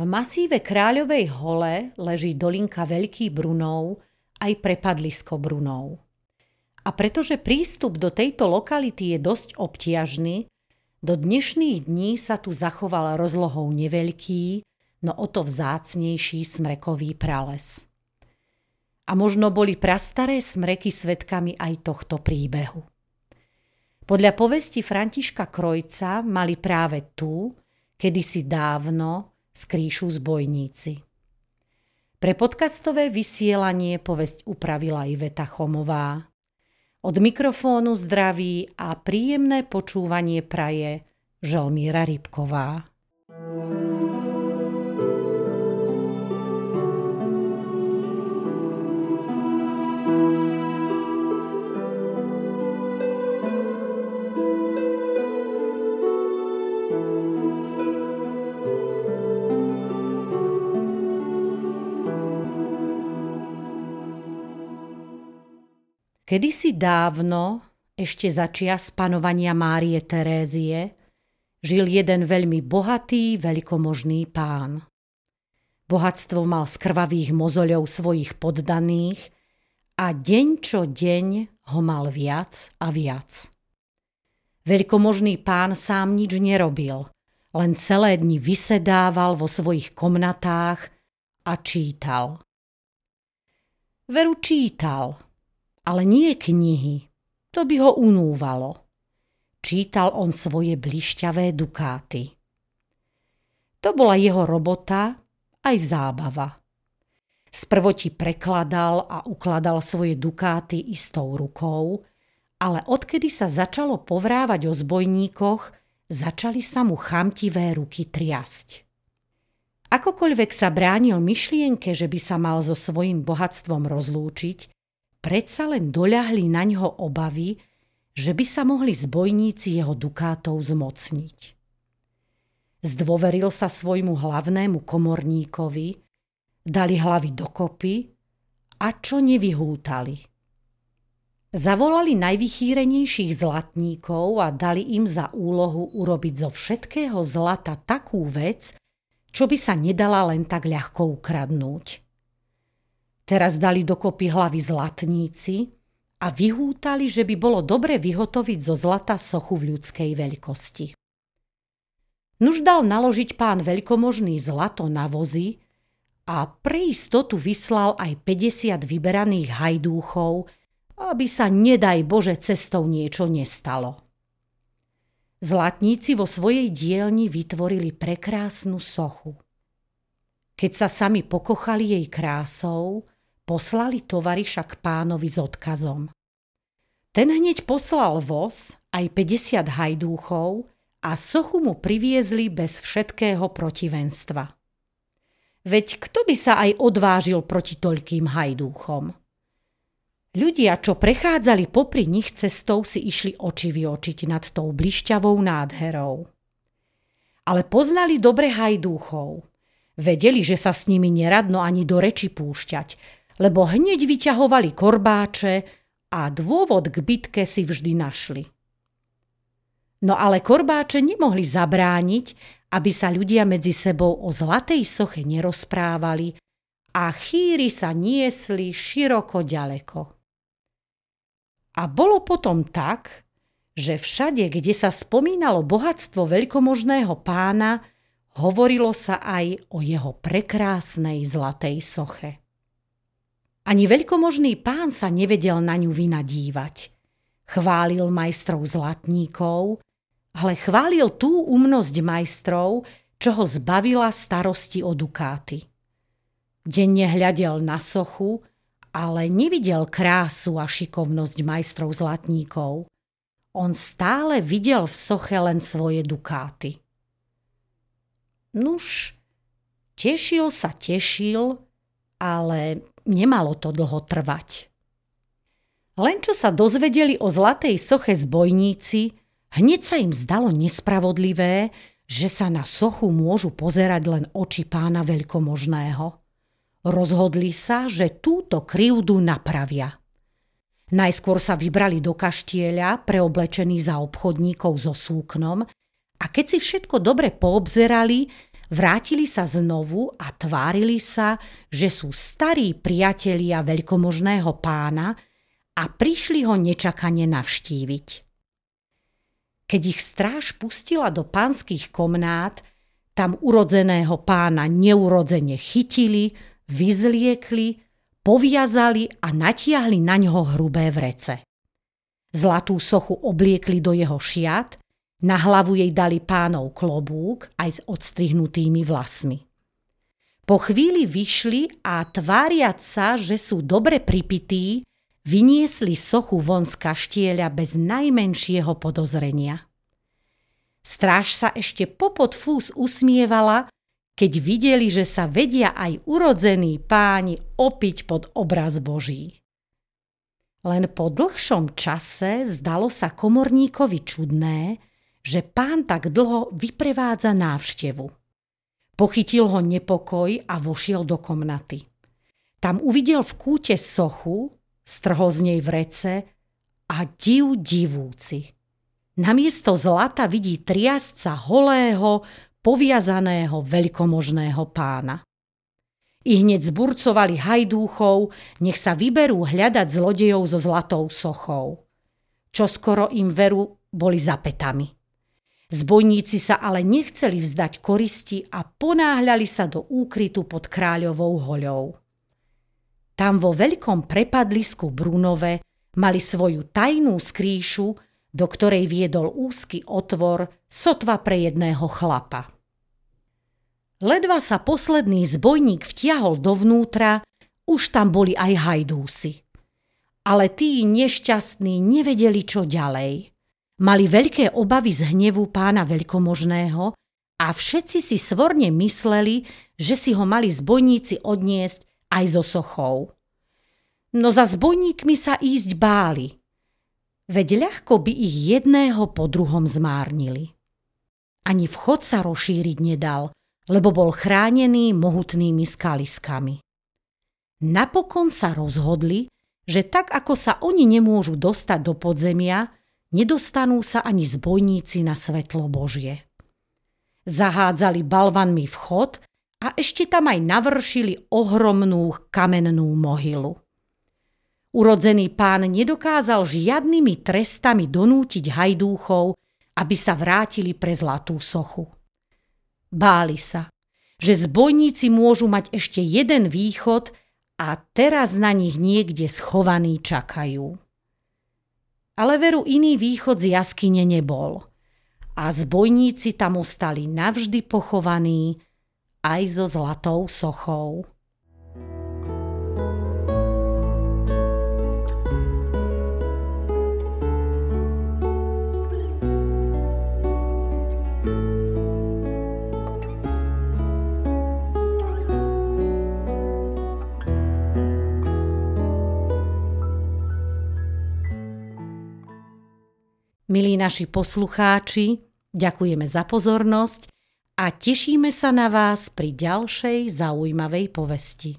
V masíve Kráľovej hole leží dolinka Veľký Brunov aj prepadlisko Brunov. A pretože prístup do tejto lokality je dosť obtiažný, do dnešných dní sa tu zachoval rozlohou neveľký, no o to vzácnejší smrekový prales. A možno boli prastaré smreky svetkami aj tohto príbehu. Podľa povesti Františka Krojca mali práve tu, kedysi dávno, skríšu zbojníci. Pre podcastové vysielanie povesť upravila Iveta Chomová. Od mikrofónu zdraví a príjemné počúvanie praje Želmíra Rybková. Kedysi dávno, ešte za čias panovania Márie Terézie, žil jeden veľmi bohatý, veľkomožný pán. Bohatstvo mal z krvavých mozoľov svojich poddaných a deň čo deň ho mal viac a viac. Veľkomožný pán sám nič nerobil, len celé dni vysedával vo svojich komnatách a čítal. Veru čítal – ale nie knihy. To by ho unúvalo. Čítal on svoje blišťavé dukáty. To bola jeho robota aj zábava. Sprvo ti prekladal a ukladal svoje dukáty istou rukou, ale odkedy sa začalo povrávať o zbojníkoch, začali sa mu chamtivé ruky triasť. Akokoľvek sa bránil myšlienke, že by sa mal so svojím bohatstvom rozlúčiť, predsa len doľahli na ňo obavy, že by sa mohli zbojníci jeho dukátov zmocniť. Zdôveril sa svojmu hlavnému komorníkovi, dali hlavy dokopy a čo nevyhútali. Zavolali najvychýrenejších zlatníkov a dali im za úlohu urobiť zo všetkého zlata takú vec, čo by sa nedala len tak ľahko ukradnúť. Teraz dali dokopy hlavy zlatníci a vyhútali, že by bolo dobre vyhotoviť zo zlata sochu v ľudskej veľkosti. Nuž dal naložiť pán veľkomožný zlato na vozy a pre istotu vyslal aj 50 vyberaných hajdúchov, aby sa nedaj Bože cestou niečo nestalo. Zlatníci vo svojej dielni vytvorili prekrásnu sochu. Keď sa sami pokochali jej krásou, poslali tovariša k pánovi s odkazom. Ten hneď poslal voz aj 50 hajdúchov a sochu mu priviezli bez všetkého protivenstva. Veď kto by sa aj odvážil proti toľkým hajdúchom? Ľudia, čo prechádzali popri nich cestou, si išli oči vyočiť nad tou blišťavou nádherou. Ale poznali dobre hajdúchov. Vedeli, že sa s nimi neradno ani do reči púšťať, lebo hneď vyťahovali korbáče a dôvod k bitke si vždy našli. No ale korbáče nemohli zabrániť, aby sa ľudia medzi sebou o zlatej soche nerozprávali a chýry sa niesli široko ďaleko. A bolo potom tak, že všade, kde sa spomínalo bohatstvo veľkomožného pána, hovorilo sa aj o jeho prekrásnej zlatej soche. Ani veľkomožný pán sa nevedel na ňu vynadívať. Chválil majstrov zlatníkov, ale chválil tú umnosť majstrov, čo ho zbavila starosti o dukáty. Denne hľadel na sochu, ale nevidel krásu a šikovnosť majstrov zlatníkov. On stále videl v soche len svoje dukáty. Nuž, tešil sa tešil, ale nemalo to dlho trvať. Len čo sa dozvedeli o zlatej soche zbojníci, hneď sa im zdalo nespravodlivé, že sa na sochu môžu pozerať len oči pána veľkomožného. Rozhodli sa, že túto krivdu napravia. Najskôr sa vybrali do kaštieľa, preoblečení za obchodníkov so súknom, a keď si všetko dobre poobzerali, vrátili sa znovu a tvárili sa, že sú starí priatelia veľkomožného pána a prišli ho nečakane navštíviť. Keď ich stráž pustila do pánskych komnát, tam urodzeného pána neurodzene chytili, vyzliekli, poviazali a natiahli na ňo hrubé vrece. Zlatú sochu obliekli do jeho šiat, na hlavu jej dali pánov klobúk aj s odstrihnutými vlasmi. Po chvíli vyšli a tváriac sa, že sú dobre pripití, vyniesli sochu von z kaštieľa bez najmenšieho podozrenia. Stráž sa ešte popod fús usmievala, keď videli, že sa vedia aj urodzení páni opiť pod obraz Boží. Len po dlhšom čase zdalo sa komorníkovi čudné, že pán tak dlho vyprevádza návštevu. Pochytil ho nepokoj a vošiel do komnaty. Tam uvidel v kúte sochu, strhol z nej vrece a div divúci. Namiesto zlata vidí triasca holého, poviazaného veľkomožného pána. I hneď zburcovali hajdúchov, nech sa vyberú hľadať zlodejov so zlatou sochou. Čo skoro im veru boli zapetami. Zbojníci sa ale nechceli vzdať koristi a ponáhľali sa do úkrytu pod kráľovou hoľou. Tam vo veľkom prepadlisku Brunove mali svoju tajnú skrýšu, do ktorej viedol úzky otvor sotva pre jedného chlapa. Ledva sa posledný zbojník vtiahol dovnútra, už tam boli aj hajdúsi. Ale tí nešťastní nevedeli, čo ďalej. Mali veľké obavy z hnevu pána veľkomožného a všetci si svorne mysleli, že si ho mali zbojníci odniesť aj zo sochou. No za zbojníkmi sa ísť báli. Veď ľahko by ich jedného po druhom zmárnili. Ani vchod sa rozšíriť nedal – lebo bol chránený mohutnými skaliskami. Napokon sa rozhodli, že tak ako sa oni nemôžu dostať do podzemia, nedostanú sa ani zbojníci na svetlo Božie. Zahádzali balvanmi vchod a ešte tam aj navršili ohromnú kamennú mohylu. Urodzený pán nedokázal žiadnymi trestami donútiť hajdúchov, aby sa vrátili pre zlatú sochu. Báli sa, že zbojníci môžu mať ešte jeden východ a teraz na nich niekde schovaní čakajú. Ale veru iný východ z jaskyne nebol a zbojníci tam ostali navždy pochovaní aj so zlatou sochou. Milí naši poslucháči, ďakujeme za pozornosť a tešíme sa na vás pri ďalšej zaujímavej povesti.